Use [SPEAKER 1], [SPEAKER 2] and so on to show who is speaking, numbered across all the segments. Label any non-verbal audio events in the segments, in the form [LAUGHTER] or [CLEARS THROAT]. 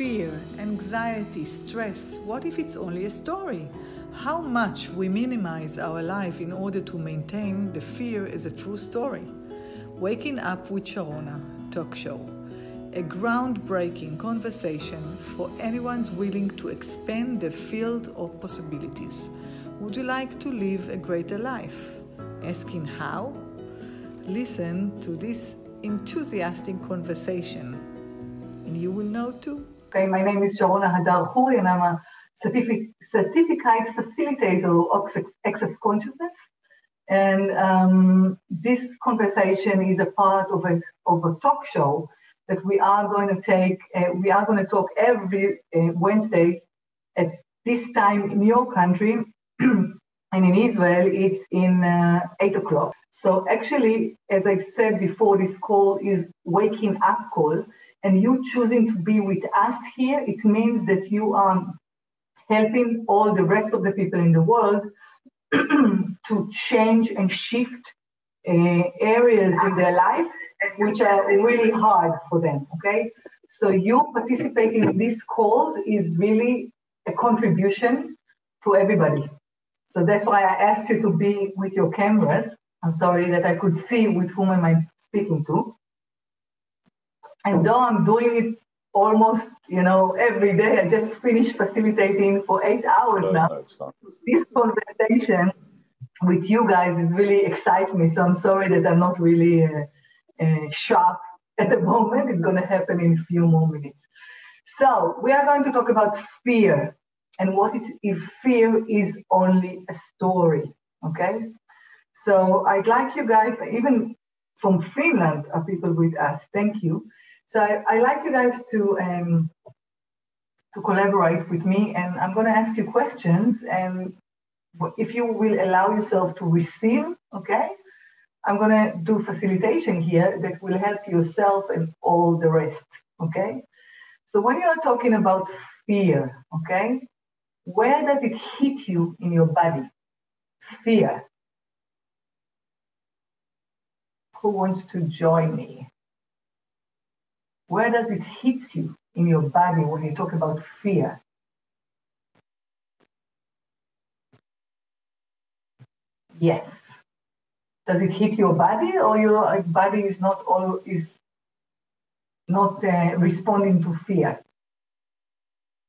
[SPEAKER 1] fear, anxiety, stress, what if it's only a story? How much we minimize our life in order to maintain the fear as a true story. Waking Up with Sharona talk show. A groundbreaking conversation for anyone willing to expand the field of possibilities. Would you like to live a greater life? Asking how? Listen to this enthusiastic conversation, and you will know too.
[SPEAKER 2] Okay, my name is Sharona Hadar Khoury, and I'm a certificate, facilitator of access consciousness. And um, this conversation is a part of a, of a talk show that we are going to take, uh, we are going to talk every uh, Wednesday at this time in your country. [CLEARS THROAT] and in Israel, it's in uh, 8 o'clock. So actually, as I said before, this call is waking up call. And you choosing to be with us here, it means that you are helping all the rest of the people in the world [CLEARS THROAT] to change and shift uh, areas in their life which are really hard for them. Okay, so you participating in this call is really a contribution to everybody. So that's why I asked you to be with your cameras. I'm sorry that I could see with whom am I speaking to. And though I'm doing it almost, you know, every day. I just finished facilitating for eight hours no, now. No, this conversation with you guys is really exciting me. So I'm sorry that I'm not really uh, uh, sharp [LAUGHS] at the moment. It's going to happen in a few more minutes. So we are going to talk about fear and what it, if fear is only a story. Okay. So I'd like you guys, even from Finland, are people with us. Thank you. So I, I like you guys to um, to collaborate with me, and I'm going to ask you questions. And if you will allow yourself to receive, okay, I'm going to do facilitation here that will help yourself and all the rest. Okay. So when you are talking about fear, okay, where does it hit you in your body? Fear. Who wants to join me? Where does it hit you in your body when you talk about fear? Yes. Does it hit your body, or your body is not all is not uh, responding to fear?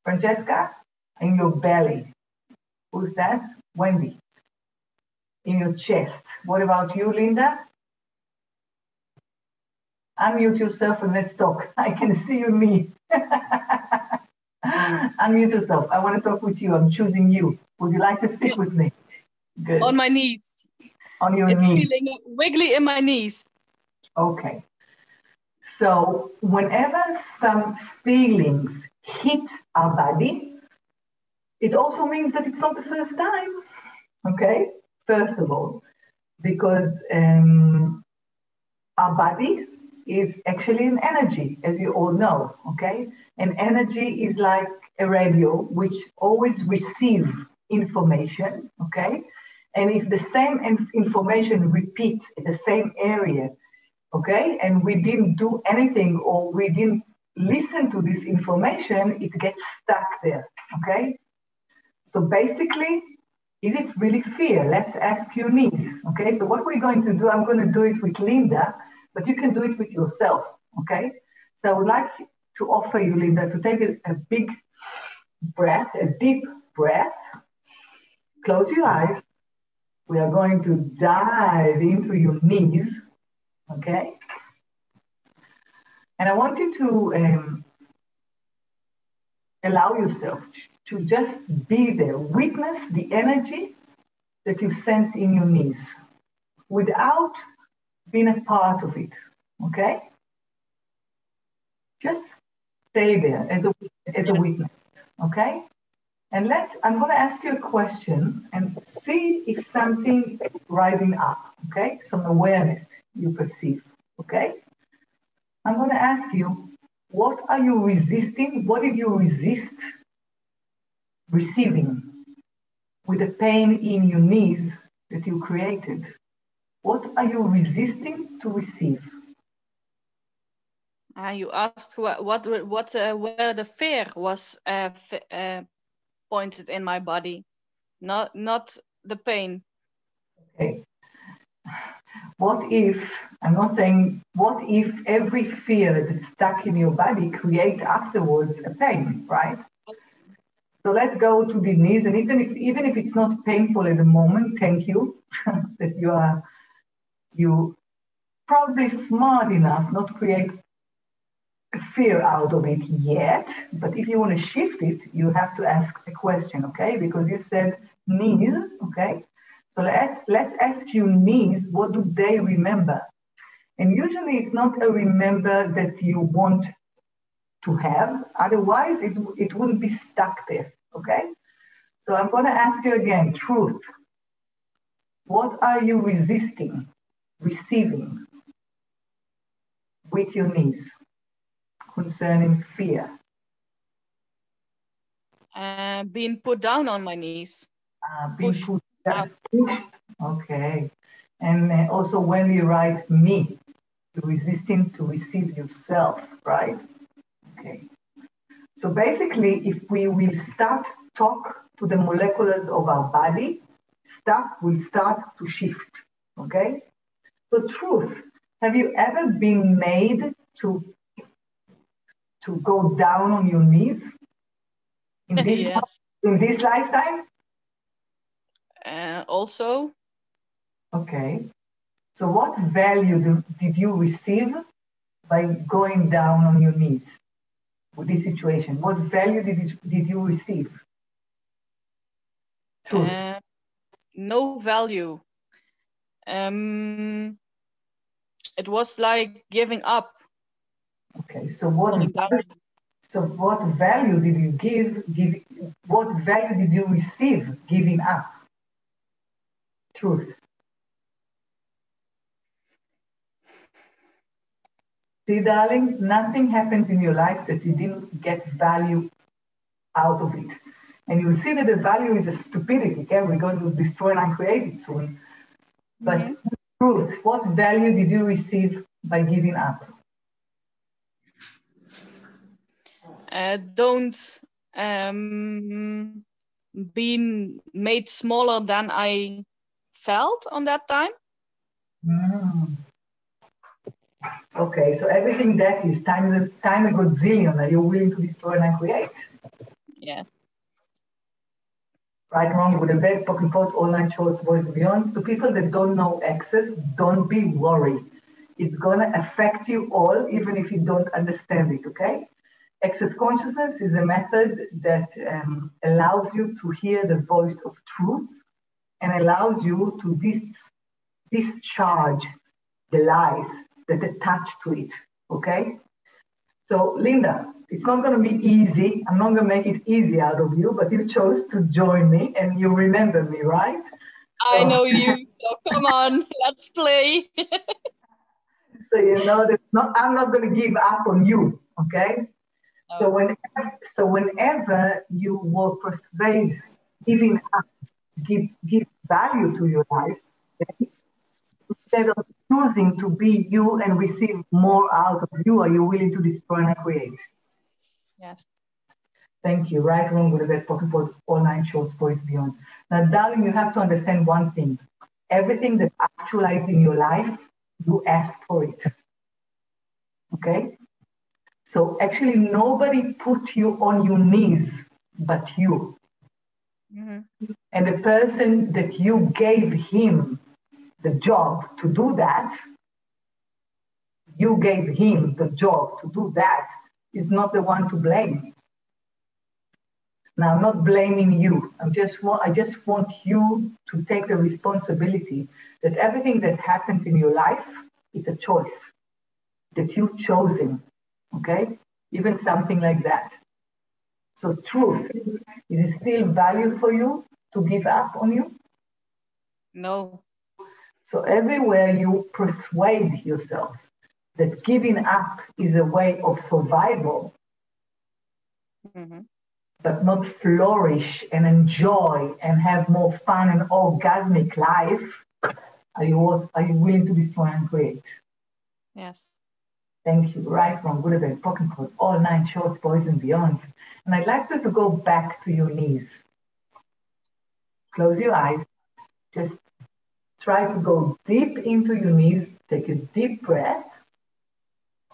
[SPEAKER 2] Francesca, in your belly. Who's that? Wendy. In your chest. What about you, Linda? Unmute yourself and let's talk. I can see you, me. [LAUGHS] unmute yourself. I want to talk with you. I'm choosing you. Would you like to speak with me?
[SPEAKER 3] Good. On my knees.
[SPEAKER 2] On your
[SPEAKER 3] it's
[SPEAKER 2] knees.
[SPEAKER 3] It's feeling wiggly in my knees.
[SPEAKER 2] Okay. So whenever some feelings hit our body, it also means that it's not the first time. Okay. First of all, because um, our body is actually an energy, as you all know, okay? And energy is like a radio which always receive information, okay? And if the same information repeats in the same area, okay, and we didn't do anything or we didn't listen to this information, it gets stuck there, okay? So basically, is it really fear? Let's ask your needs, okay? So what we're going to do, I'm going to do it with Linda, but you can do it with yourself. Okay. So I would like to offer you, Linda, to take a, a big breath, a deep breath. Close your eyes. We are going to dive into your knees. Okay. And I want you to um, allow yourself to just be there, witness the energy that you sense in your knees without been a part of it. Okay? Just stay there as a, as a witness. Okay? And let I'm going to ask you a question and see if something is rising up. Okay? Some awareness you perceive. Okay? I'm going to ask you, what are you resisting? What did you resist receiving with the pain in your knees that you created? What are you resisting to receive?
[SPEAKER 3] Uh, you asked what what what uh, where the fear was uh, uh, pointed in my body, not not the pain.
[SPEAKER 2] Okay. What if I'm not saying what if every fear that's stuck in your body create afterwards a pain, right? So let's go to the knees, and even if even if it's not painful at the moment, thank you [LAUGHS] that you are you probably smart enough not to create fear out of it yet. But if you want to shift it, you have to ask a question, okay? Because you said knees, okay? So let's let's ask you knees, what do they remember? And usually it's not a remember that you want to have. Otherwise, it, it wouldn't be stuck there. Okay? So I'm going to ask you again truth. What are you resisting, receiving with your knees concerning fear?
[SPEAKER 3] Uh, being put down on my knees.
[SPEAKER 2] Uh, being push. put down. Okay. And uh, also when you write me, resisting to receive yourself, right? Okay. So basically, if we will start talk to the molecules of our body, stuff will start to shift. Okay. So truth. Have you ever been made to to go down on your knees
[SPEAKER 3] in [LAUGHS] this yes.
[SPEAKER 2] in this lifetime?
[SPEAKER 3] Uh, also.
[SPEAKER 2] Okay. So what value do, did you receive by going down on your knees with this situation? What value did, it, did you receive?
[SPEAKER 3] Uh, no value. Um, it was like giving up.
[SPEAKER 2] Okay, so what value, so what value did you give, give? What value did you receive giving up? Truth. See, darling, nothing happens in your life that you didn't get value out of it. And you'll see that the value is a stupidity. Okay, we're going to destroy and uncreate it soon. But mm-hmm. Truth, what value did you receive by giving up?
[SPEAKER 3] Uh, don't um, be made smaller than I felt on that time.
[SPEAKER 2] Mm. Okay, so everything that is time time a godzillion that you're willing to destroy and create.
[SPEAKER 3] Yeah.
[SPEAKER 2] Right, wrong, with a bad pocket pot, online shorts, boys beyonds. To people that don't know access, don't be worried. It's gonna affect you all, even if you don't understand it, okay? Access consciousness is a method that um, allows you to hear the voice of truth and allows you to dis- discharge the lies that attach to it. Okay? So, Linda, it's not going to be easy. I'm not going to make it easy out of you, but you chose to join me and you remember me, right?
[SPEAKER 3] So, I know you. [LAUGHS] So, come on, let's play. [LAUGHS]
[SPEAKER 2] so, you know, that not, I'm not going to give up on you. Okay? Oh. So, whenever, so, whenever you will persuade giving up, give, give value to your life, instead of choosing to be you and receive more out of you, are you willing to destroy and create?
[SPEAKER 3] Yes.
[SPEAKER 2] Thank you. Right, wrong, with a bad pocket for all nine shorts, boys beyond. Now, darling, you have to understand one thing. Everything that actualizes in your life, you ask for it. Okay? So actually, nobody put you on your knees but you. Mm-hmm. And the person that you gave him the job to do that, you gave him the job to do that, is not the one to blame. Now, I'm not blaming you. I'm just want, I just want you to take the responsibility that everything that happens in your life is a choice that you've chosen. Okay? Even something like that. So, truth, is it still value for you to give up on you?
[SPEAKER 3] No.
[SPEAKER 2] So everywhere you persuade yourself that giving up is a way of survival, mm-hmm. but not flourish and enjoy and have more fun and orgasmic life, are you, are you willing to destroy and create?
[SPEAKER 3] Yes.
[SPEAKER 2] Thank you. Right from Gutenberg, Pocket Code, all nine shorts, boys and beyond. And I'd like you to go back to your knees. Close your eyes. Just try to go deep into your knees. Take a deep breath.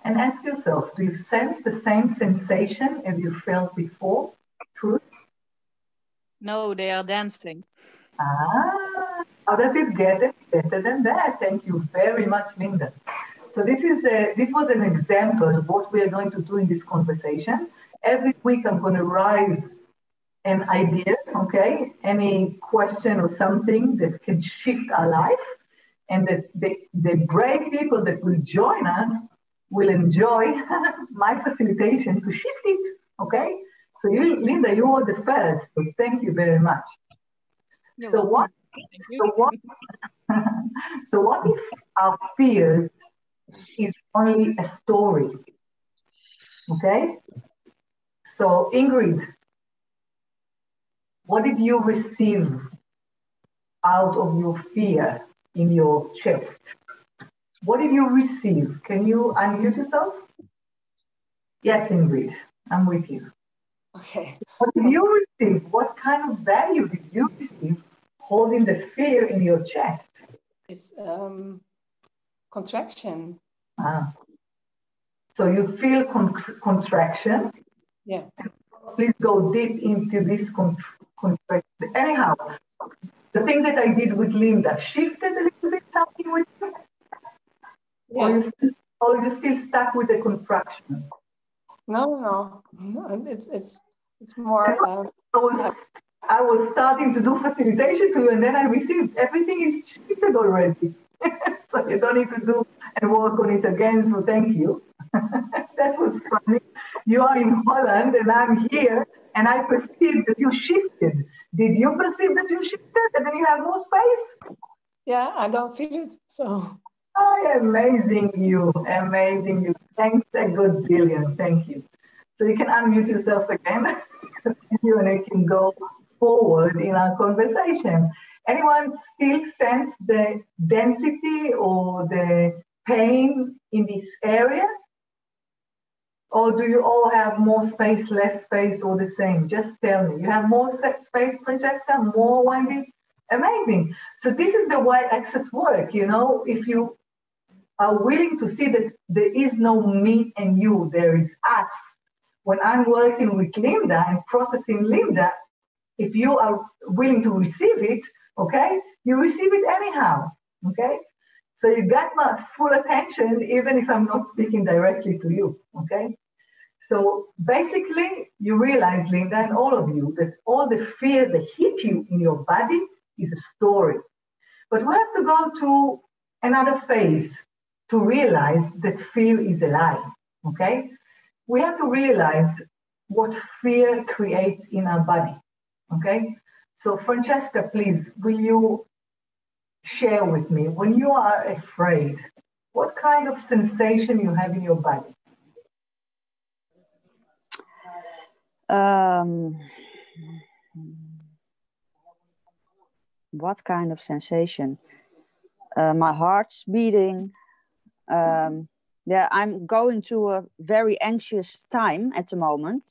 [SPEAKER 2] And ask yourself, do you sense the same sensation as you felt before? Truth?
[SPEAKER 3] No, they are dancing.
[SPEAKER 2] Ah, how does it get better than that? Thank you very much, Linda. So this is a, this was an example of what we are going to do in this conversation. Every week I'm going to rise an idea, okay, any question or something that can shift our life, and that the, the brave people that will join us will enjoy [LAUGHS] my facilitation to shift it, okay? So you, Linda, you are the first, so thank you very much.
[SPEAKER 3] You're
[SPEAKER 2] so
[SPEAKER 3] welcome.
[SPEAKER 2] what so what, [LAUGHS] so what if our fears is only a story? Okay? So Ingrid, what did you receive out of your fear in your chest? What did you receive? Can you unmute yourself? Yes, Ingrid, I'm with you.
[SPEAKER 4] Okay.
[SPEAKER 2] What did you receive? What kind of value did you receive holding the fear in your chest?
[SPEAKER 4] It's um, contraction.
[SPEAKER 2] Ah. So you feel con- contraction.
[SPEAKER 4] Yeah.
[SPEAKER 2] Please go deep into this con- contraction. Anyhow, the thing that I did with Linda shifted a little bit something with you, or you still, or you still stuck with the contraction.
[SPEAKER 4] No, no, no. It's it's it's more. Um,
[SPEAKER 2] I was I was starting to do facilitation to you, and then I received everything is shifted already. [LAUGHS] so you don't need to do and work on it again. So thank you. [LAUGHS] that was funny. You are in Holland, and I'm here, and I perceived that you shifted. Did you perceive that you shifted, and then you have more space?
[SPEAKER 4] yeah, I don't feel it. So
[SPEAKER 2] Oh, amazing you, amazing you. Thanks a good billion. Thank you. So you can unmute yourself again. [LAUGHS] you and I can go forward in our conversation. Anyone still sense the density or the pain in this area? Or do you all have more space, less space, or the same? Just tell me. You have more space, Francesca, more Wendy? Amazing. So this is the way access work, you know, if you are willing to see that there is no me and you, there is us. When I'm working with Linda and processing Linda, if you are willing to receive it, okay, you receive it anyhow, okay? So you got my full attention, even if I'm not speaking directly to you, okay? So basically, you realize, Linda, and all of you, that all the fear that hit you in your body is a story. But we have to go to another phase to realize that fear is a lie, okay? We have to realize what fear creates in our body, okay? So, Francesca, please, will you share with me when you are afraid, what kind of sensation you have in your body?
[SPEAKER 5] Um, what kind of sensation? Uh, my heart's beating. Um, yeah, I'm going through a very anxious time at the moment.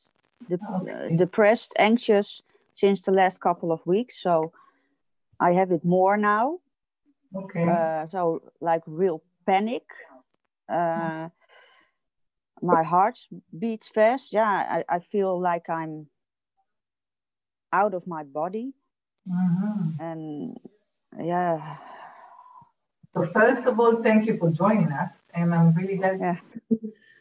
[SPEAKER 5] De-
[SPEAKER 2] Okay.
[SPEAKER 5] uh, depressed, anxious since the last couple of weeks. So I have it more now.
[SPEAKER 2] Okay.
[SPEAKER 5] Uh, so like real panic. Uh, my heart beats fast. Yeah, I, I feel like I'm out of my body.
[SPEAKER 2] Mhm.
[SPEAKER 5] And yeah,
[SPEAKER 2] So first of all, thank you for joining us, and I'm really happy.
[SPEAKER 5] Yeah.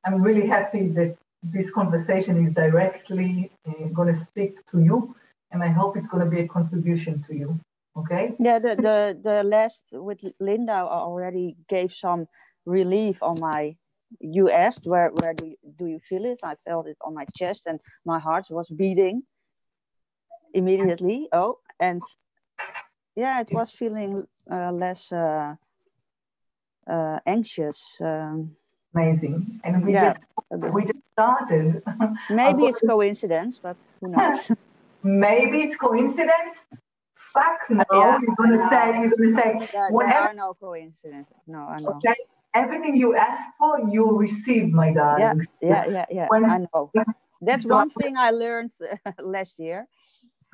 [SPEAKER 2] I'm really happy that this conversation is directly uh, going to speak to you, and I hope it's going to be a contribution to you. Okay.
[SPEAKER 5] yeah. The the the last with Linda already gave some relief on my. You asked where where do you, do you feel it? I felt it on my chest, and my heart was beating immediately. Oh, and yeah, it was feeling uh, less uh, uh, anxious. Um,
[SPEAKER 2] Amazing. And we
[SPEAKER 5] Yeah.
[SPEAKER 2] just we just started.
[SPEAKER 5] maybe [LAUGHS] it's coincidence, but who knows? [LAUGHS]
[SPEAKER 2] Maybe it's coincidence. Fuck no.
[SPEAKER 5] Yeah,
[SPEAKER 2] you're going to
[SPEAKER 5] I
[SPEAKER 2] say you're going to say
[SPEAKER 5] there
[SPEAKER 2] whatever.
[SPEAKER 5] no coincidences. No, I know.
[SPEAKER 2] Okay. everything you ask for, you'll receive, my darling.
[SPEAKER 5] Yeah, yeah, yeah, yeah. When, I know. That's one thing I learned [LAUGHS] last year.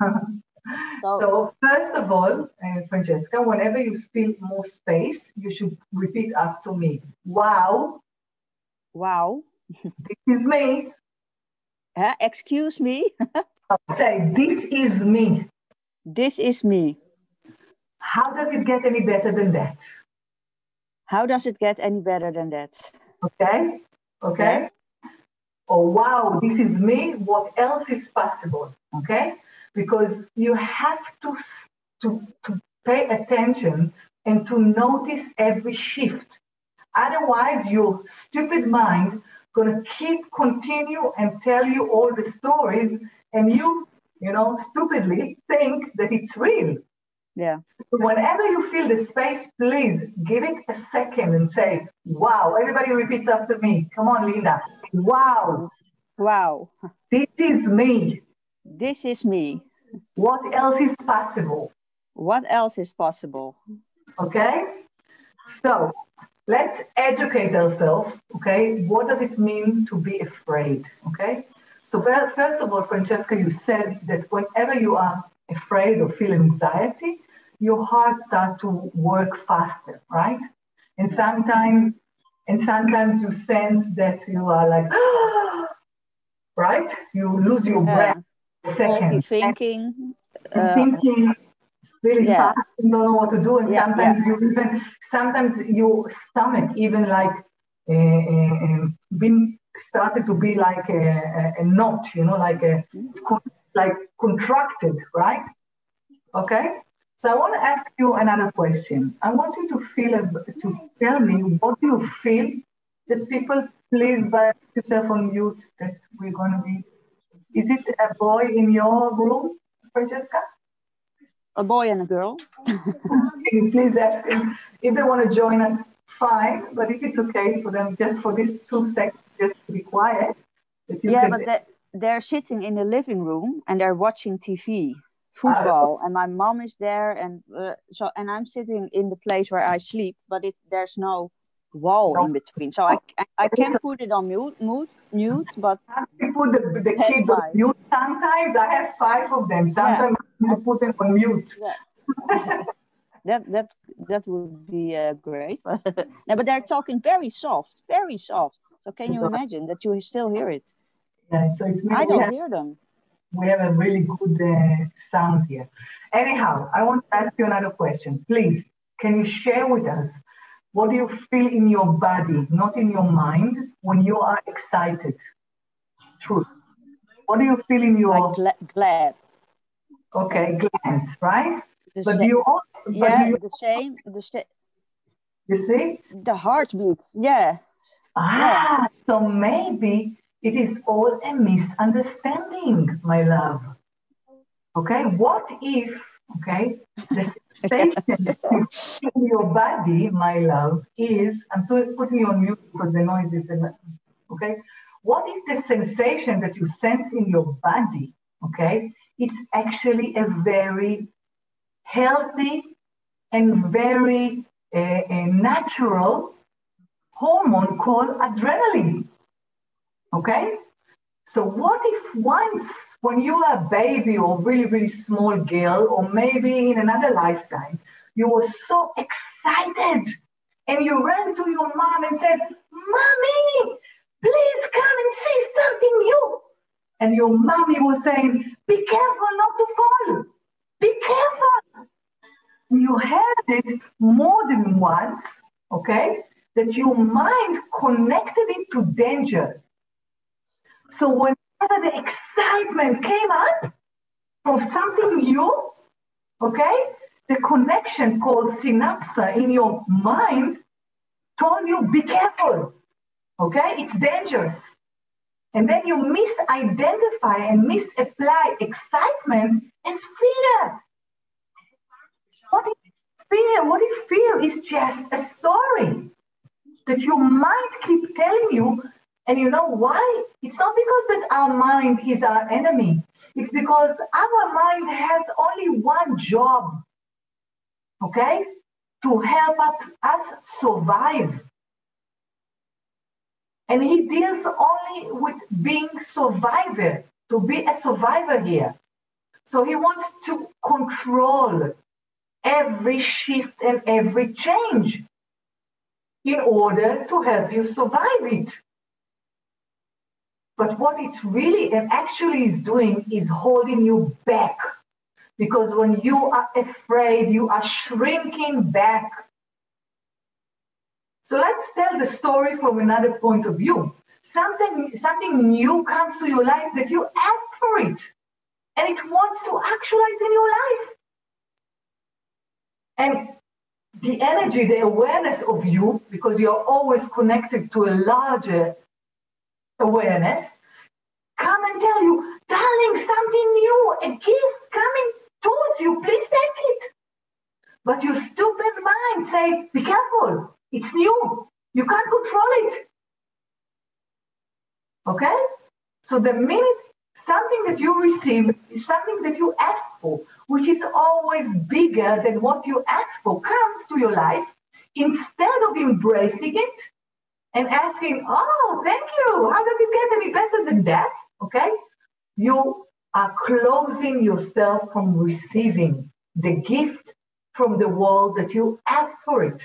[SPEAKER 5] [LAUGHS]
[SPEAKER 2] so, so, first of all, uh, Francesca, whenever you feel more space, you should repeat after me. Wow.
[SPEAKER 5] Wow.
[SPEAKER 2] this is me. [LAUGHS]
[SPEAKER 5] Uh, excuse me.
[SPEAKER 2] Say, this is me.
[SPEAKER 5] This is me.
[SPEAKER 2] How does it get any better than that?
[SPEAKER 5] How does it get any better than that?
[SPEAKER 2] Okay. Okay. Oh, wow, this is me. What else is possible? Okay. Because you have to, to, to pay attention and to notice every shift. Otherwise, your stupid mind going to keep continue and tell you all the stories and you you know stupidly think that it's real.
[SPEAKER 5] Yeah.
[SPEAKER 2] Whenever you feel the space please give it a second and say wow everybody repeats after me. Come on linda. Wow.
[SPEAKER 5] Wow.
[SPEAKER 2] This is me.
[SPEAKER 5] This is me.
[SPEAKER 2] What else is possible?
[SPEAKER 5] What else is possible?
[SPEAKER 2] Okay? So let's educate ourselves, okay? What does it mean to be afraid, okay? So first of all, Francesca, you said that whenever you are afraid or feel anxiety, your heart starts to work faster, right? And sometimes, and sometimes you sense that you are like, [GASPS] right? You lose your breath.
[SPEAKER 5] Uh, second. Thinking.
[SPEAKER 2] Uh, thinking really yeah. fast and don't know what to do. And yeah, sometimes yeah. you even, sometimes your stomach even like uh, uh, been started to be like a, a, a knot, you know, like a like contracted, right? Okay. So I want to ask you another question. I want you to feel a, to tell me what do you feel. Just people, please put yourself on mute. That we're going to be. Is it a boy in your room, Francesca?
[SPEAKER 5] a boy and a girl. [LAUGHS]
[SPEAKER 2] please ask them if they want to join us, fine. But if it's okay for them, just for these two seconds, just to be quiet.
[SPEAKER 5] yeah, but they, they're sitting in the living room and they're watching TV, football, uh, and my mom is there, and uh, so and I'm sitting in the place where I sleep, but it there's no wall no. in between, so I I can put it on mute, mute, mute, but
[SPEAKER 2] you put the, the kids on mute. Sometimes I have five of them. Sometimes. Yeah to put them on mute.
[SPEAKER 5] Yeah. [LAUGHS] that that that would be uh, great. [LAUGHS] no, but they're talking very soft, very soft. So can you imagine that you still hear it?
[SPEAKER 2] Yeah, so it's
[SPEAKER 5] I don't have, hear them.
[SPEAKER 2] We have a really good uh, sound here. Anyhow, I want to ask you another question. Please, can you share with us what do you feel in your body, not in your mind, when you are excited? Truth. What do you feel in your
[SPEAKER 5] like gla- glad?
[SPEAKER 2] Okay, glands, right?
[SPEAKER 5] The but same. you all, but yeah, you, the same. The same.
[SPEAKER 2] You see?
[SPEAKER 5] The heartbeat. Yeah.
[SPEAKER 2] Ah, so maybe it is all a misunderstanding, my love. Okay, what if, okay, the [LAUGHS] sensation in your body, my love, is, I'm sorry putting you on mute because the noise is, okay, what if the sensation that you sense in your body, okay, it's actually a very healthy and very uh, natural hormone called adrenaline. Okay? So, what if once, when you were a baby or really, really small girl, or maybe in another lifetime, you were so excited and you ran to your mom and said, Mommy, please come and see something new and your mommy was saying, Be careful not to fall. Be careful. You heard it more than once, okay? That your mind connected it to danger. So whenever the excitement came up from something new, okay, the connection called synapse in your mind told you, be careful. Okay, it's dangerous. And then you misidentify and misapply excitement as fear. What is fear? What if fear is just a story that your mind keep telling you? And you know why? It's not because that our mind is our enemy. It's because our mind has only one job, okay? To help us, survive. And he deals only with being survivor, to be a survivor here. So he wants to control every shift and every change in order to help you survive it. But what it really and actually is doing is holding you back. Because when you are afraid, you are shrinking back. So let's tell the story from another point of view. Something, something new comes to your life that you ask for it and it wants to actualize in your life. And the energy, the awareness of you, because you're always connected to a larger awareness, come and tell you, darling, something new, a gift coming towards you, please take it. But your stupid mind say, be careful, it's new, you can't control it. Okay? So the minute something that you receive is something that you ask for, which is always bigger than what you ask for, comes to your life, instead of embracing it and asking, oh, thank you, how does it get any better than that? Okay? You are closing yourself from receiving the gift from the world that you ask for it.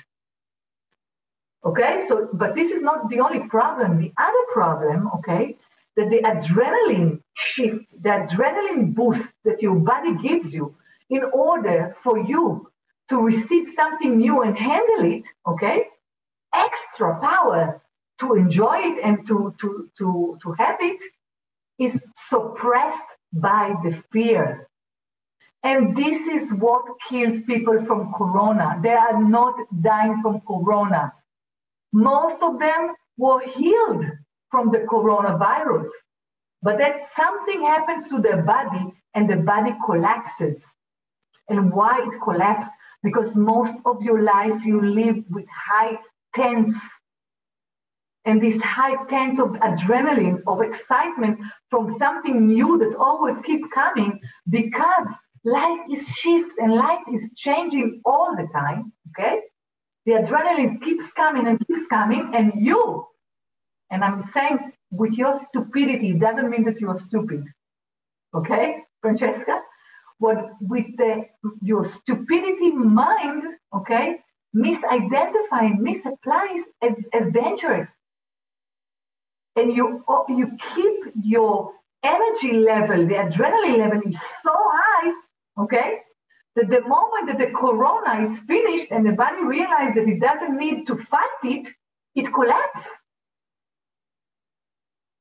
[SPEAKER 2] Okay, so, but this is not the only problem. The other problem, okay, that the adrenaline shift, the adrenaline boost that your body gives you in order for you to receive something new and handle it, okay, extra power to enjoy it and to, to, to, to have it is suppressed by the fear. And this is what kills people from corona. They are not dying from corona. Most of them were healed from the coronavirus. But then something happens to the body and the body collapses. And why it collapsed? Because most of your life you live with high tense and this high tense of adrenaline, of excitement from something new that always keep coming because life is shift and life is changing all the time. Okay, the adrenaline keeps coming and keeps coming, and you and I'm saying with your stupidity it doesn't mean that you are stupid. Okay, Francesca? What with the your stupidity mind, okay, misidentifying, misapplies as. And you oh, you keep your energy level, the adrenaline level is so high, okay, that the moment that the corona is finished and the body realizes that it doesn't need to fight it, it collapses.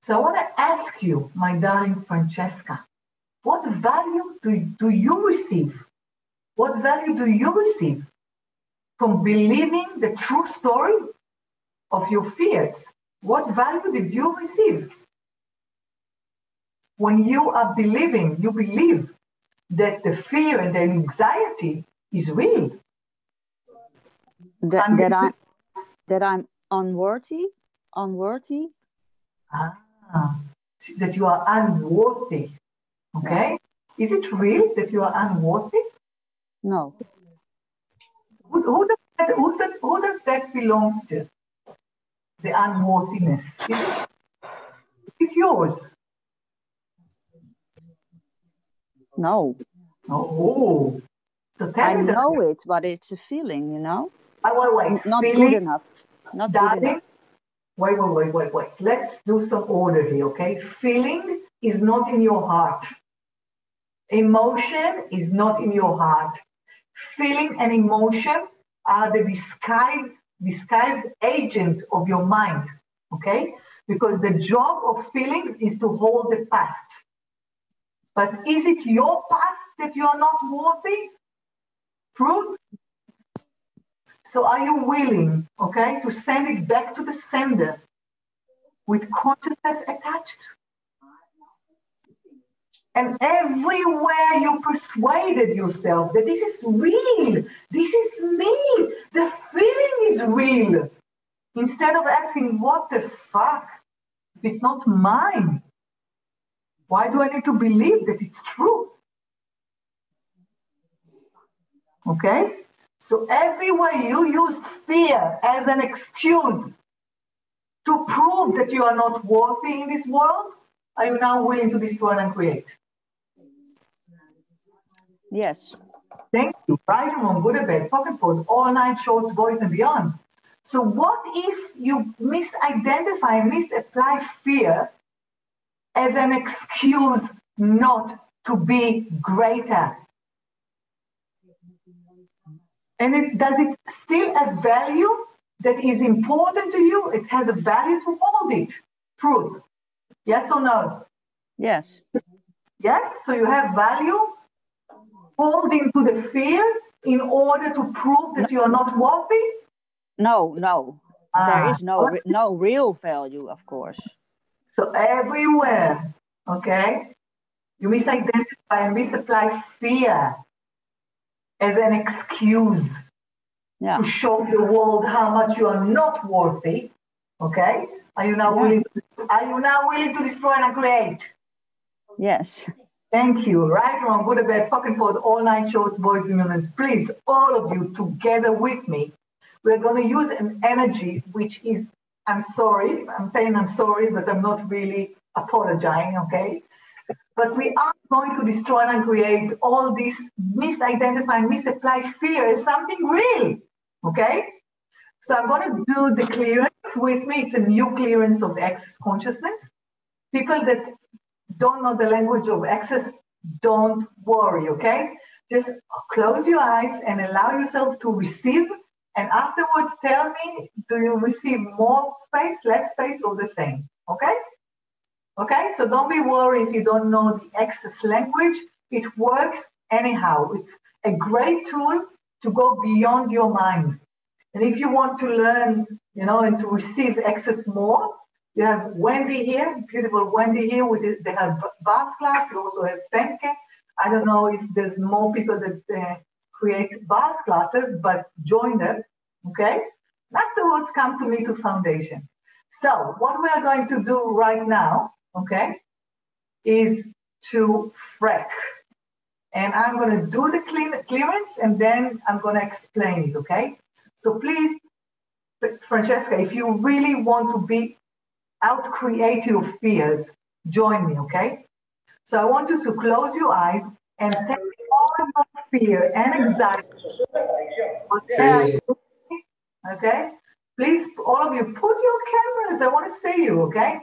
[SPEAKER 2] So I want to ask you, my darling Francesca, what value do, do you receive? What value do you receive from believing the true story of your fears? What value did you receive? When you are believing, you believe that the fear and the anxiety is real.
[SPEAKER 5] That, that, I'm, that I'm unworthy, unworthy.
[SPEAKER 2] Ah Ah. that you are unworthy. Okay? Is it real that you are unworthy?
[SPEAKER 5] No.
[SPEAKER 2] Who, who, does, that, who's that, who does that belongs to? The unworthiness. Is it, it's yours.
[SPEAKER 5] No.
[SPEAKER 2] Oh. oh. So
[SPEAKER 5] I know it, but it's a feeling, you know?
[SPEAKER 2] Oh, wait, wait.
[SPEAKER 5] Not
[SPEAKER 2] feeling,
[SPEAKER 5] good enough. Not
[SPEAKER 2] darling,
[SPEAKER 5] good enough
[SPEAKER 2] wait, wait, wait, wait, wait. Let's do some order here, okay? Feeling is not in your heart. Emotion is not in your heart. Feeling and emotion are the disguised, disguised agent of your mind, okay? Because the job of feeling is to hold the past. But is it your past that you are not worthy? Prove so are you willing, okay, to send it back to the sender with consciousness attached? And everywhere you persuaded yourself that this is real, this is me, the feeling is real. Instead of asking, what the fuck? It's not mine, why do I need to believe that it's true? Okay? So everywhere you use fear as an excuse to prove that you are not worthy in this world? Are you now willing to destroy and create?
[SPEAKER 5] Yes.
[SPEAKER 2] Thank you. Right and wrong, good and bad, pocket pod, all night shorts, voice and beyond. So what if you misidentify, misapply fear as an excuse not to be greater? And it, does it still have value that is important to you? It has a value to hold it. Truth. Yes or no?
[SPEAKER 5] Yes.
[SPEAKER 2] Yes? So you have value holding to the fear in order to prove that you are not worthy?
[SPEAKER 5] No, no.
[SPEAKER 2] Ah,
[SPEAKER 5] there is no no real value, of course.
[SPEAKER 2] So everywhere, okay, you misidentify and misapply fear as an excuse
[SPEAKER 5] Yeah.
[SPEAKER 2] to show the world how much you are not worthy. Okay, are you now
[SPEAKER 5] Yeah.
[SPEAKER 2] willing? To, are you now willing to destroy and create?
[SPEAKER 5] Yes.
[SPEAKER 2] Thank you. Right, wrong, good or bad, fucking for all nine shorts, boys and women. Please, all of you together with me. We're going to use an energy which is, I'm sorry, I'm saying I'm sorry, but I'm not really apologizing, okay? But we are going to destroy and create all this misidentifying, misapplied fear as something real, okay? So I'm going to do the clearance with me. It's a new clearance of access consciousness. People that don't know the language of access, don't worry, okay? Just close your eyes and allow yourself to receive. And afterwards, tell me do you receive more space, less space, or the same? Okay? Okay? So don't be worried if you don't know the access language. It works anyhow. It's a great tool to go beyond your mind. And if you want to learn, you know, and to receive access more, you have Wendy here, beautiful Wendy here. With it. They have Bars class. You also have Femke. I don't know if there's more people that uh, create Bars classes, but join them, okay? Afterwards, come to me to Foundation. So what we are going to do right now, okay, is to freck. And I'm going to do the clean, clearance and then I'm going to explain it, okay? So please, Francesca, if you really want to be out create your fears, join me, okay? So I want you to close your eyes and take all your fear and anxiety. Okay? okay? Please, all of you, put your cameras. I want to see you, okay?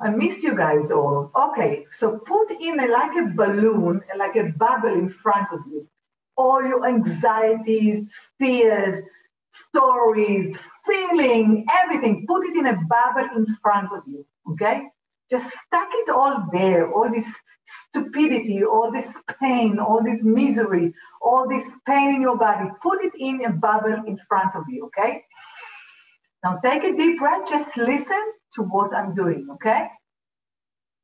[SPEAKER 2] I miss you guys all. Okay, so put in a, like a balloon, like a bubble in front of you. All your anxieties, fears, stories, feeling, everything. Put it in a bubble in front of you, okay? Just stack it all there, all this stupidity, all this pain, all this misery, all this pain in your body. Put it in a bubble in front of you, okay? Now take a deep breath, just listen to what I'm doing, okay?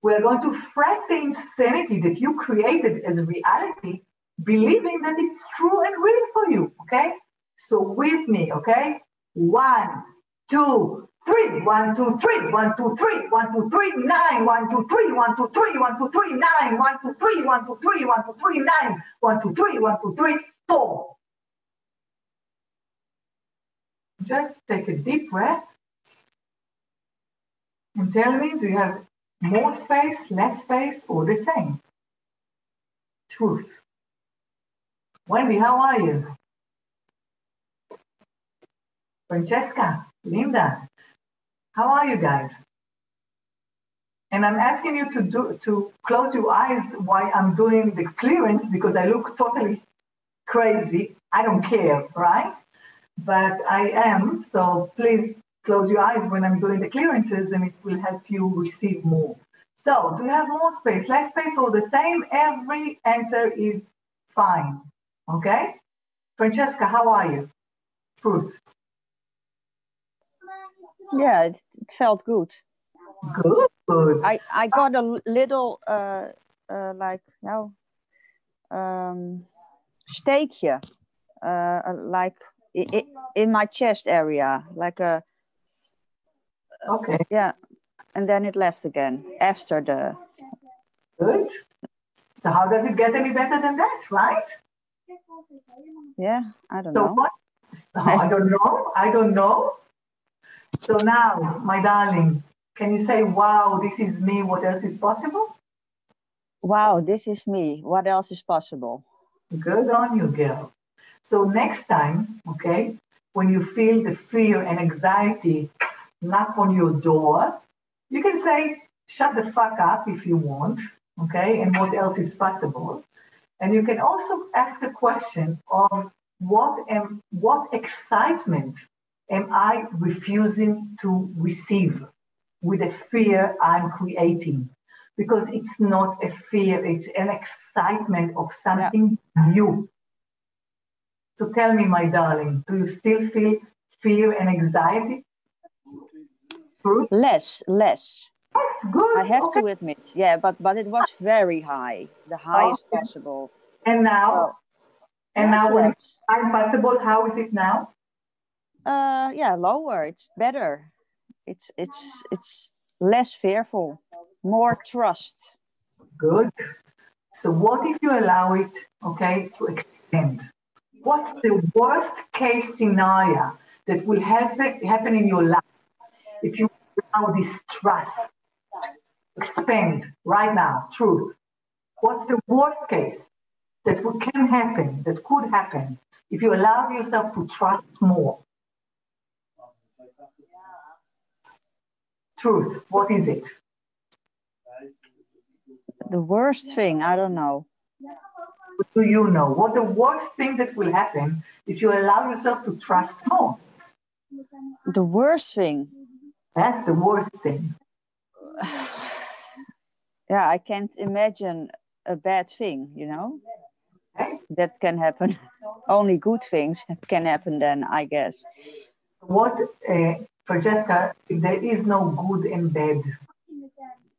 [SPEAKER 2] We're going to frack the insanity that you created as reality, believing that it's true and real for you, okay? So with me, okay? One, two, three. One, two, three. One, two, three. One, two, three. Nine. One, two, three. One, two, three. One, two, three. Nine. One, two, three. One, two, three. One, two, three. Nine. One, two, three. One, two, three. Four. Just take a deep breath and tell me, do you have more space, less space, or the same? Truth. Wendy, how are you? Francesca, Linda, how are you guys? And I'm asking you to do to close your eyes while I'm doing the clearance because I look totally crazy. I don't care, right? But I am. So please close your eyes when I'm doing the clearances and it will help you receive more. So do you have more space, less space, or the same? Every answer is fine. Okay? Francesca, how are you? Truth.
[SPEAKER 5] Yeah, it, felt good.
[SPEAKER 2] Good. Good.
[SPEAKER 5] I, I got a little, uh, uh, like, nou, um, steekje, uh, like i- i- in my chest area, like a,
[SPEAKER 2] Okay.
[SPEAKER 5] yeah, and then it left again after the,
[SPEAKER 2] Good. So how does it get any better than that, right?
[SPEAKER 5] yeah, I don't
[SPEAKER 2] So
[SPEAKER 5] know.
[SPEAKER 2] what? I [LAUGHS] don't know. I don't know. So now, my darling, can you say, wow, this is me, what else is possible?
[SPEAKER 5] Wow, this is me. What else is possible?
[SPEAKER 2] Good on you, girl. So next time, okay, when you feel the fear and anxiety knock on your door, you can say, shut the fuck up if you want, okay, and what else is possible. And you can also ask a question of what am what excitement am I refusing to receive with the fear I'm creating? Because it's not a fear, it's an excitement of something yeah. new. So tell me, my darling, do you still feel fear and anxiety?
[SPEAKER 5] True? Less, less.
[SPEAKER 2] That's good.
[SPEAKER 5] I have okay. to admit, yeah, but but it was very high, the highest okay. possible.
[SPEAKER 2] And now, and now when it's possible, how is it now?
[SPEAKER 5] Uh, yeah, lower. It's better. It's it's it's less fearful, more trust.
[SPEAKER 2] Good. So what if you allow it, okay, to extend? What's the worst case scenario that will happen happen in your life if you allow this trust expand right now? Truth. What's the worst case? that can happen, that could happen, if you allow yourself to trust more. Truth, what is it?
[SPEAKER 5] The worst thing, I don't know.
[SPEAKER 2] What do you know? What the worst thing that will happen if you allow yourself to trust more?
[SPEAKER 5] The worst thing.
[SPEAKER 2] That's the worst thing. [SIGHS]
[SPEAKER 5] yeah, I can't imagine a bad thing, you know? that can happen. [LAUGHS] Only good things [LAUGHS] can happen then, I guess.
[SPEAKER 2] What, uh, Francesca, there is no good and bad.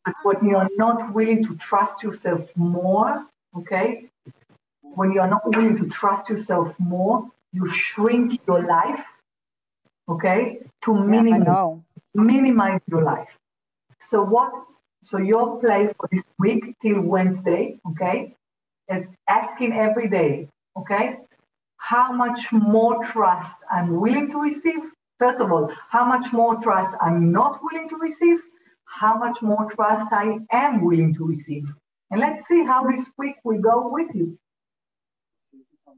[SPEAKER 2] But when you're not willing to trust yourself more, okay, when you're not willing to trust yourself more, you shrink your life, okay, to yeah, minimize your life. So what? So your play for this week till Wednesday, okay, is asking every day, okay, how much more trust I'm willing to receive. First of all, how much more trust I'm not willing to receive, how much more trust I am willing to receive. And let's see how this week will go with you.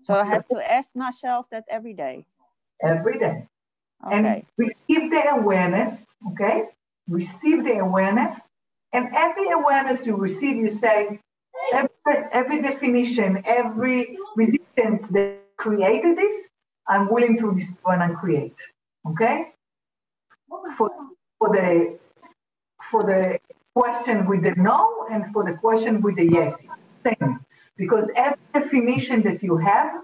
[SPEAKER 5] So I have to ask myself that every day.
[SPEAKER 2] Every day. Okay. And receive the awareness, okay? Receive the awareness. And every awareness you receive, you say, every, every definition, every resistance that created this, I'm willing to destroy and create. Okay? For, for the for the question with the no and for the question with the yes. Same. Because every definition that you have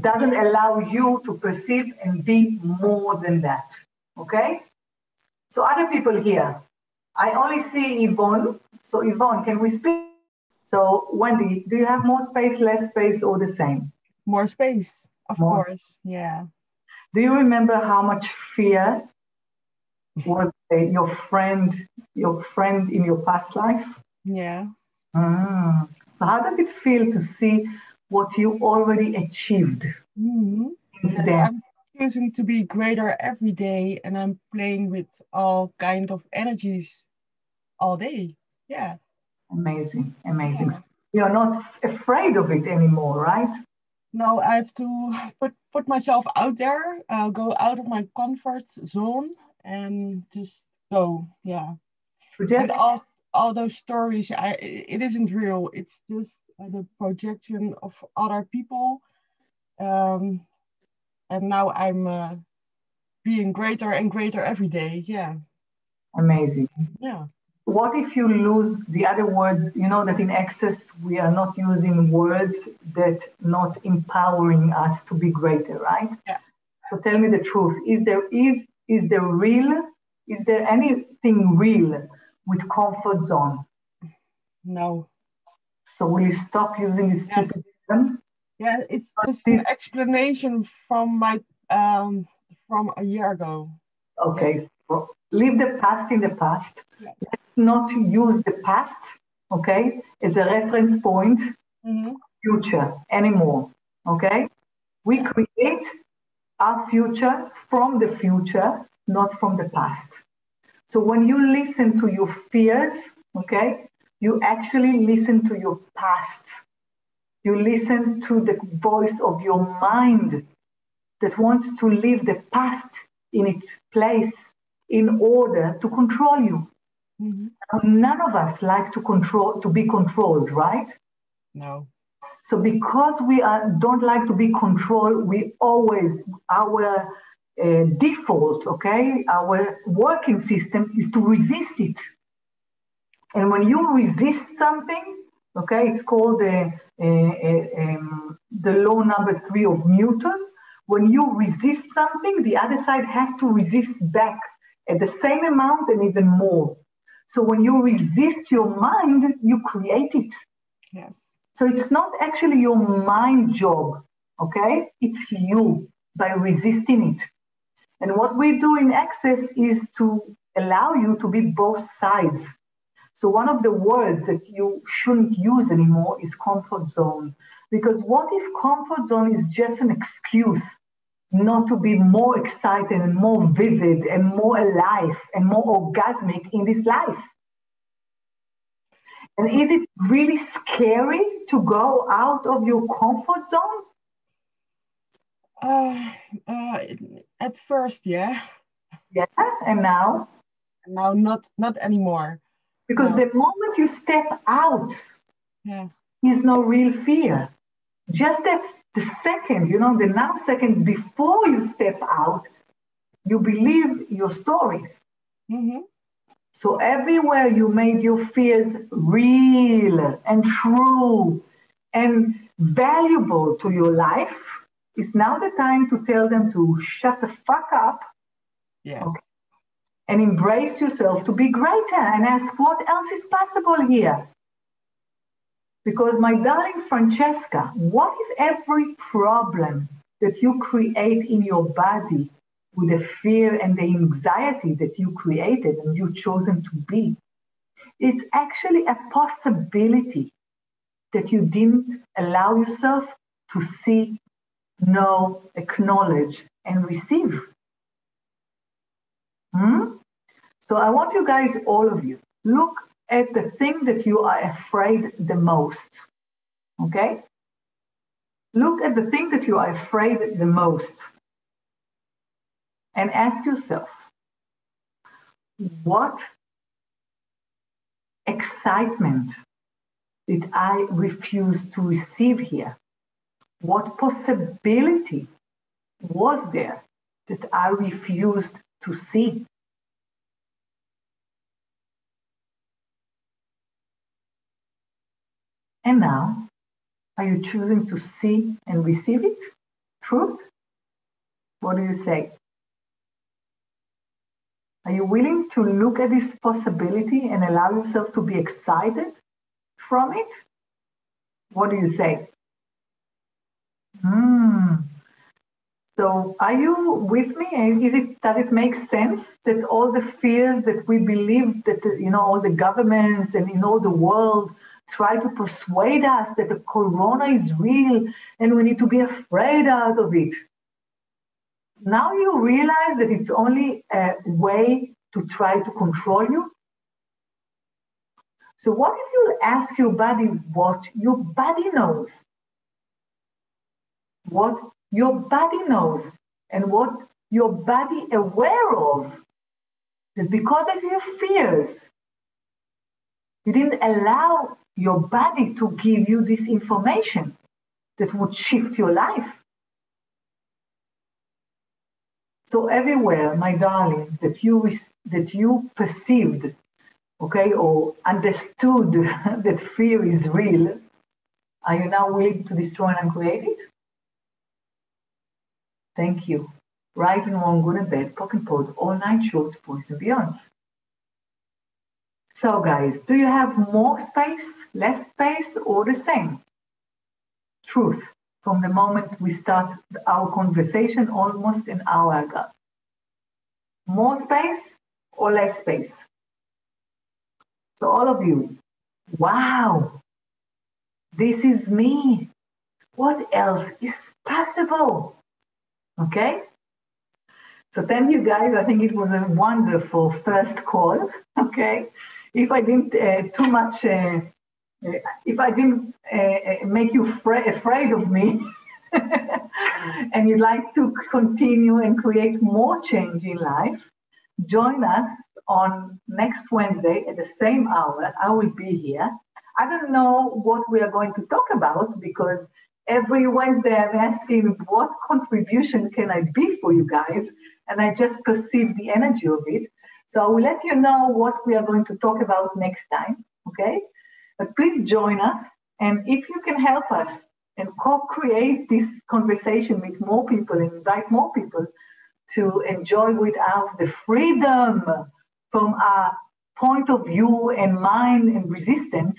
[SPEAKER 2] doesn't allow you to perceive and be more than that. Okay? So other people here, I only see Yvonne so Yvonne, can we speak? So Wendy, do you have more space, less space, or the same?
[SPEAKER 6] More space, of more. course. Yeah.
[SPEAKER 2] Do you remember how much fear was uh, your friend, your friend in your past life?
[SPEAKER 6] Yeah.
[SPEAKER 2] Mm. So how does it feel to see what you already achieved?
[SPEAKER 6] Mm-hmm. I'm choosing to be greater every day, and I'm playing with all kind of energies all day. Yeah.
[SPEAKER 2] Amazing amazing. Yeah. you're not afraid of it anymore right?
[SPEAKER 6] No i have to put put myself out there uh, go out of my comfort zone and just go yeah. Just all, all those stories I, it isn't real. It's just the projection of other people um, and now i'm uh, being greater and greater every day yeah
[SPEAKER 2] amazing
[SPEAKER 6] yeah
[SPEAKER 2] what if you lose the other words? You know that in access we are not using words that not empowering us to be greater, right?
[SPEAKER 6] Yeah.
[SPEAKER 2] So tell me the truth. Is there is is there real? Is there anything real with comfort zone?
[SPEAKER 6] No.
[SPEAKER 2] So will you stop using this
[SPEAKER 6] yeah. stupid term? Yeah, it's just an explanation from my um from a year ago.
[SPEAKER 2] Okay, so leave the past in the past. Yeah not use the past, okay, as a reference point,
[SPEAKER 6] mm-hmm.
[SPEAKER 2] future anymore, okay? We create our future from the future, not from the past. So when you listen to your fears, okay, you actually listen to your past. You listen to the voice of your mind that wants to leave the past in its place in order to control you. Mm-hmm. None of us like to control to be controlled, right?
[SPEAKER 6] No.
[SPEAKER 2] So because we are, don't like to be controlled, we always our uh, default, okay, our working system is to resist it. And when you resist something, okay, it's called the uh, uh, um, the law number three of Newton. When you resist something, the other side has to resist back at the same amount and even more. So when you resist your mind, you create it.
[SPEAKER 6] Yes.
[SPEAKER 2] So it's not actually your mind job, okay? It's you by resisting it. And what we do in Access is to allow you to be both sides. So one of the words that you shouldn't use anymore is comfort zone. Because what if comfort zone is just an excuse not to be more excited and more vivid and more alive and more orgasmic in this life? And is it really scary to go out of your comfort zone?
[SPEAKER 6] Uh, uh, at first, yeah.
[SPEAKER 2] Yeah, and now?
[SPEAKER 6] Now, not not anymore.
[SPEAKER 2] Because no. the moment you step out,
[SPEAKER 6] yeah,
[SPEAKER 2] is no real fear. Just the, the second, you know, the now second before you step out, you believe your stories.
[SPEAKER 6] Mm-hmm.
[SPEAKER 2] So everywhere you made your fears real and true and valuable to your life, it's now the time to tell them to shut the fuck up.
[SPEAKER 6] Yes. Okay,
[SPEAKER 2] and embrace yourself to be greater and ask what else is possible here. Because, my darling Francesca, what if every problem that you create in your body with the fear and the anxiety that you created and you've chosen to be, it's actually a possibility that you didn't allow yourself to see, know, acknowledge, and receive. Hmm? So I want you guys, all of you, look at the thing that you are afraid the most. Okay? Look at the thing that you are afraid the most and ask yourself what excitement did I refuse to receive here? What possibility was there that I refused to see? And now, are you choosing to see and receive it? Truth? What do you say? Are you willing to look at this possibility and allow yourself to be excited from it? What do you say? Hmm. So, are you with me? Is it does it make sense that all the fears that we believe that you know all the governments and in all the world try to persuade us that the corona is real and we need to be afraid out of it? now you realize that it's only a way to try to control you. So, what if you ask your body what your body knows? What your body knows and what your body aware of that because of your fears, you didn't allow your body to give you this information that would shift your life. So everywhere, my darling, that you that you perceived, okay, or understood [LAUGHS] that fear is real, are you now willing to destroy and uncreate it? Thank you. Right and wrong, good and bad, POC and POD, all nine shorts, boys and beyond. So, guys, do you have more space, less space, or the same? Truth from the moment we start our conversation almost an hour ago. More space or less space? So, all of you, wow, this is me. What else is possible? Okay? So thank you guys. I think it was a wonderful first call. [LAUGHS] Okay? If I didn't uh, too much, uh, uh if I didn't uh, uh, make you fra- afraid of me, [LAUGHS] and you'd like to continue and create more change in life, join us on next Wednesday at the same hour. I will be here. I don't know what we are going to talk about because every Wednesday I'm asking what contribution can I be for you guys, and I just perceive the energy of it. So I will let you know what we are going to talk about next time. Okay? But please join us, and if you can help us and co-create this conversation with more people and invite more people to enjoy with us the freedom from our point of view and mind and resistance,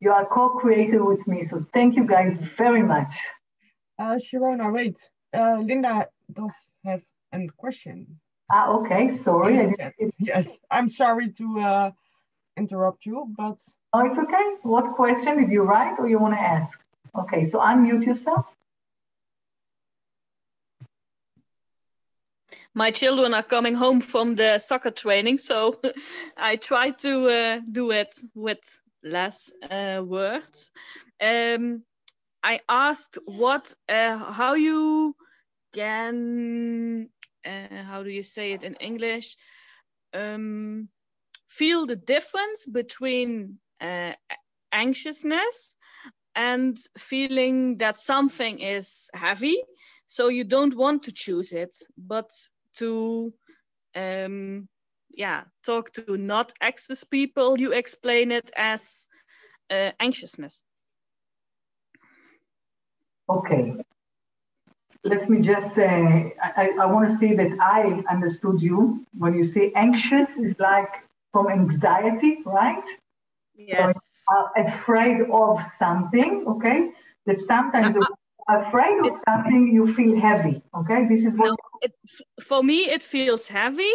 [SPEAKER 2] you are co-creator with me. So thank you guys very much.
[SPEAKER 6] Uh, Sharona, wait. Uh, Linda does have a question.
[SPEAKER 2] Ah, okay. Sorry.
[SPEAKER 6] Yes, I'm sorry to uh, interrupt you, but
[SPEAKER 2] Oh, it's okay. What question did you write or you want to ask? Okay, so unmute yourself.
[SPEAKER 3] My children are coming home from the soccer training, so [LAUGHS] I try to uh, do it with less uh, words. Um, I asked what, uh, how you can, uh, how do you say it in English? Um, feel the difference between uh, anxiousness and feeling that something is heavy. So you don't want to choose it but to um yeah talk to not access people you explain it as uh, anxiousness.
[SPEAKER 2] Okay let me just say i, I want to say that i understood you when you say anxious is like from anxiety right
[SPEAKER 3] Yes.
[SPEAKER 2] So afraid of something, okay? That sometimes uh-huh. afraid of something you feel heavy, okay? This is what. No,
[SPEAKER 3] it, for me, it feels heavy,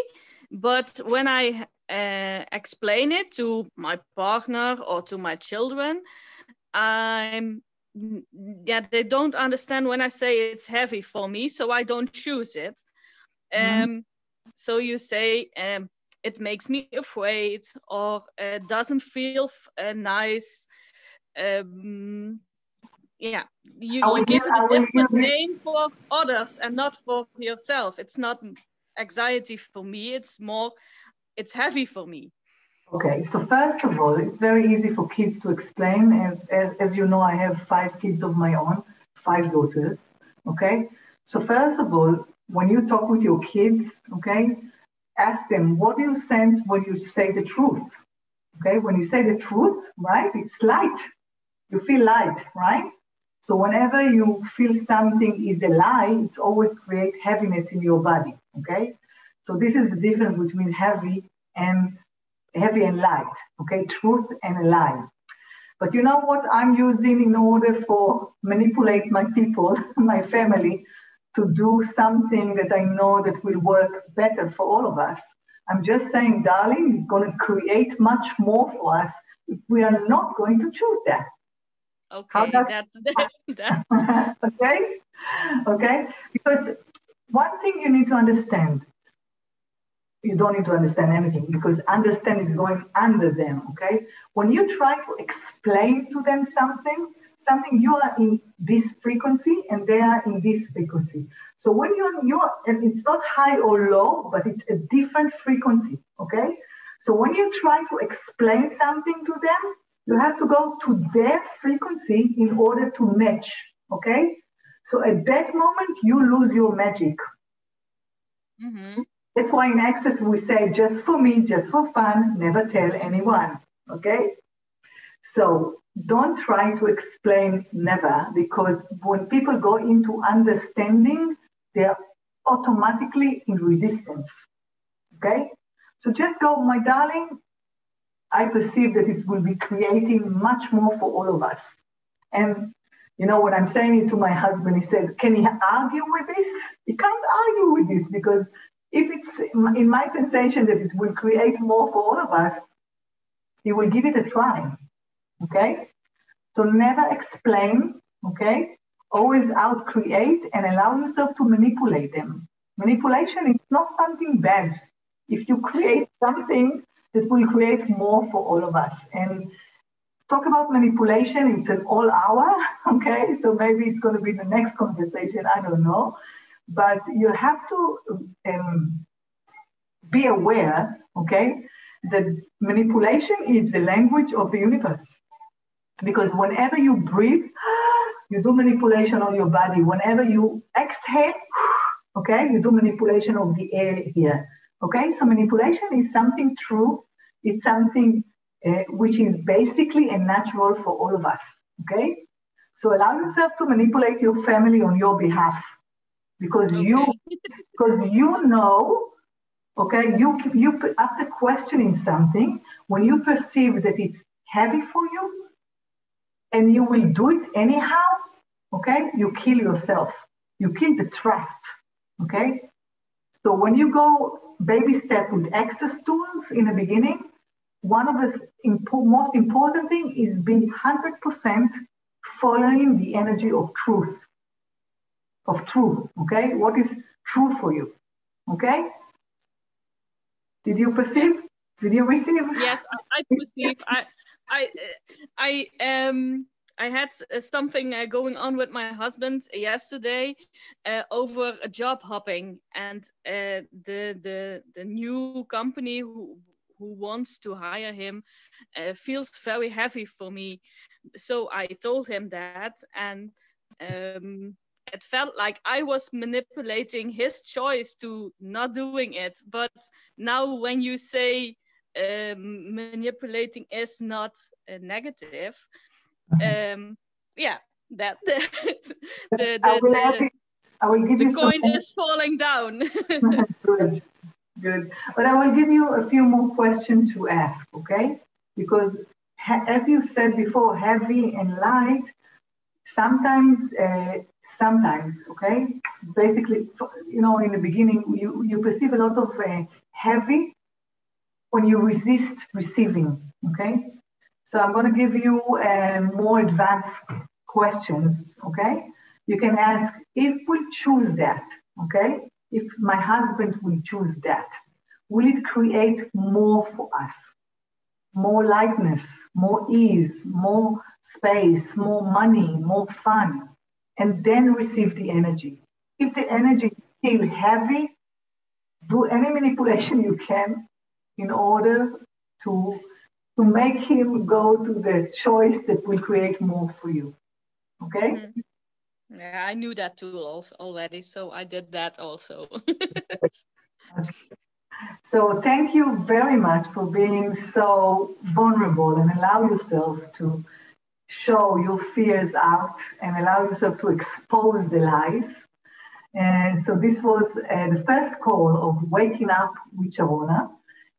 [SPEAKER 3] but when I uh, explain it to my partner or to my children, I'm yeah they don't understand when I say it's heavy for me, so I don't choose it. Mm-hmm. Um, so you say um, it makes me afraid or uh, doesn't feel uh, nice. Um, yeah, you, you give it a different name for others and not for yourself. It's not anxiety for me, it's more, it's heavy for me.
[SPEAKER 2] Okay, so first of all, it's very easy for kids to explain. As, as, as you know, I have five kids of my own, five daughters. Okay, so first of all, when you talk with your kids, okay, ask them, what do you sense when you say the truth? Okay, when you say the truth, right, it's light. You feel light, right? So whenever you feel something is a lie, it always creates heaviness in your body. Okay, so this is the difference between heavy and heavy and light. Okay, truth and a lie. But you know what I'm using in order for manipulate my people, [LAUGHS] my family, to do something that I know that will work better for all of us. I'm just saying, darling, it's going to create much more for us if we are not going to choose that.
[SPEAKER 3] Okay, that's [LAUGHS] that. [LAUGHS]
[SPEAKER 2] okay, okay. Because one thing you need to understand, you don't need to understand anything because understand is going under them. Okay, when you try to explain to them something, something you are in this frequency and they are in this frequency. So when you're you're and it's not high or low, but it's a different frequency. Okay. So when you try to explain something to them, you have to go to their frequency in order to match. Okay. So at that moment, you lose your magic. Mm-hmm. That's why in Access we say just for me, just for fun, never tell anyone. Okay. So don't try to explain never because when people go into understanding, they're automatically in resistance. Okay? So just go, my darling, I perceive that it will be creating much more for all of us. And you know, when I'm saying it to my husband, he said, Can he argue with this? He can't argue with this because if it's in my sensation that it will create more for all of us, he will give it a try. Okay? So never explain, okay? always out create and allow yourself to manipulate them. Manipulation is not something bad. If you create something that will create more for all of us. And talk about manipulation, it's an all hour, [LAUGHS] okay? So maybe it's going to be the next conversation, I don't know. But you have to um, be aware, okay, that manipulation is the language of the universe. Because whenever you breathe, [GASPS] you do manipulation on your body. Whenever you exhale, [SIGHS] okay, you do manipulation of the air here. Okay, so manipulation is something true. It's something uh, which is basically a natural for all of us. Okay, so allow yourself to manipulate your family on your behalf because okay. you because you know okay you you after questioning something when you perceive that it's heavy for you and you will do it anyhow okay you kill yourself. You kill the trust okay? So when you go baby step with access tools in the beginning one of the impo- most important thing is being 100% following the energy of truth of truth. Okay, what is true for you? Okay. Did you perceive? Did you receive?
[SPEAKER 3] Yes, I, I perceive. I, I, I um. I had uh, something uh, going on with my husband yesterday uh, over a job hopping, and uh, the the the new company who who wants to hire him uh, feels very heavy for me. So I told him that, and um, it felt like I was manipulating his choice to not doing it. But now, when you say um, manipulating is not uh, negative, um, yeah, that [LAUGHS] the the, the, the, I will give the you coin some... is falling down. [LAUGHS]
[SPEAKER 2] good, good. But I will give you a few more questions to ask, okay? Because as you said before, heavy and light sometimes uh, sometimes, okay? Basically, you know, in the beginning, you, you perceive a lot of uh, heavy when you resist receiving, okay? So I'm going to give you uh, more advanced questions, okay? You can ask if we choose that, okay? If my husband will choose that, will it create more for us? More lightness, more ease, more space, more money, more fun, and then receive the energy. If the energy is still heavy, do any manipulation you can in order to, to make him go to the choice that will create more for you. Okay? Mm-hmm.
[SPEAKER 3] Yeah, I knew that tool already, so I did that also. [LAUGHS]
[SPEAKER 2] so thank you very much for being so vulnerable and allow yourself to show your fears out and allow yourself to expose the life. And so this was uh, the first call of Waking Up with Sharona.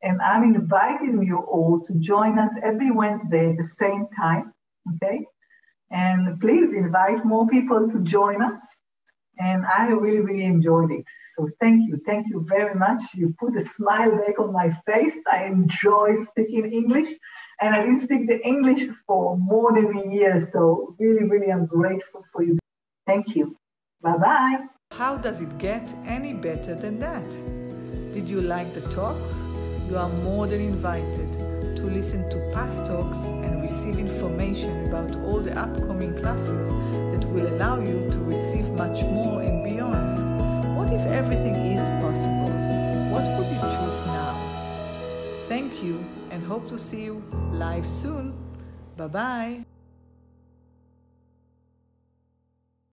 [SPEAKER 2] And I'm inviting you all to join us every Wednesday at the same time. Okay. And please invite more people to join us. And I really, really enjoyed it. So thank you. Thank you very much. You put a smile back on my face. I enjoy speaking English. And I didn't speak the English for more than a year. So really, really, I'm grateful for you. Thank you. Bye bye.
[SPEAKER 1] How does it get any better than that? Did you like the talk? You are more than invited to listen to past talks and receive information about all the upcoming classes that will allow you to receive much more and beyond. What if everything is possible? What would you choose now? Thank you hope to see you live soon. Bye bye.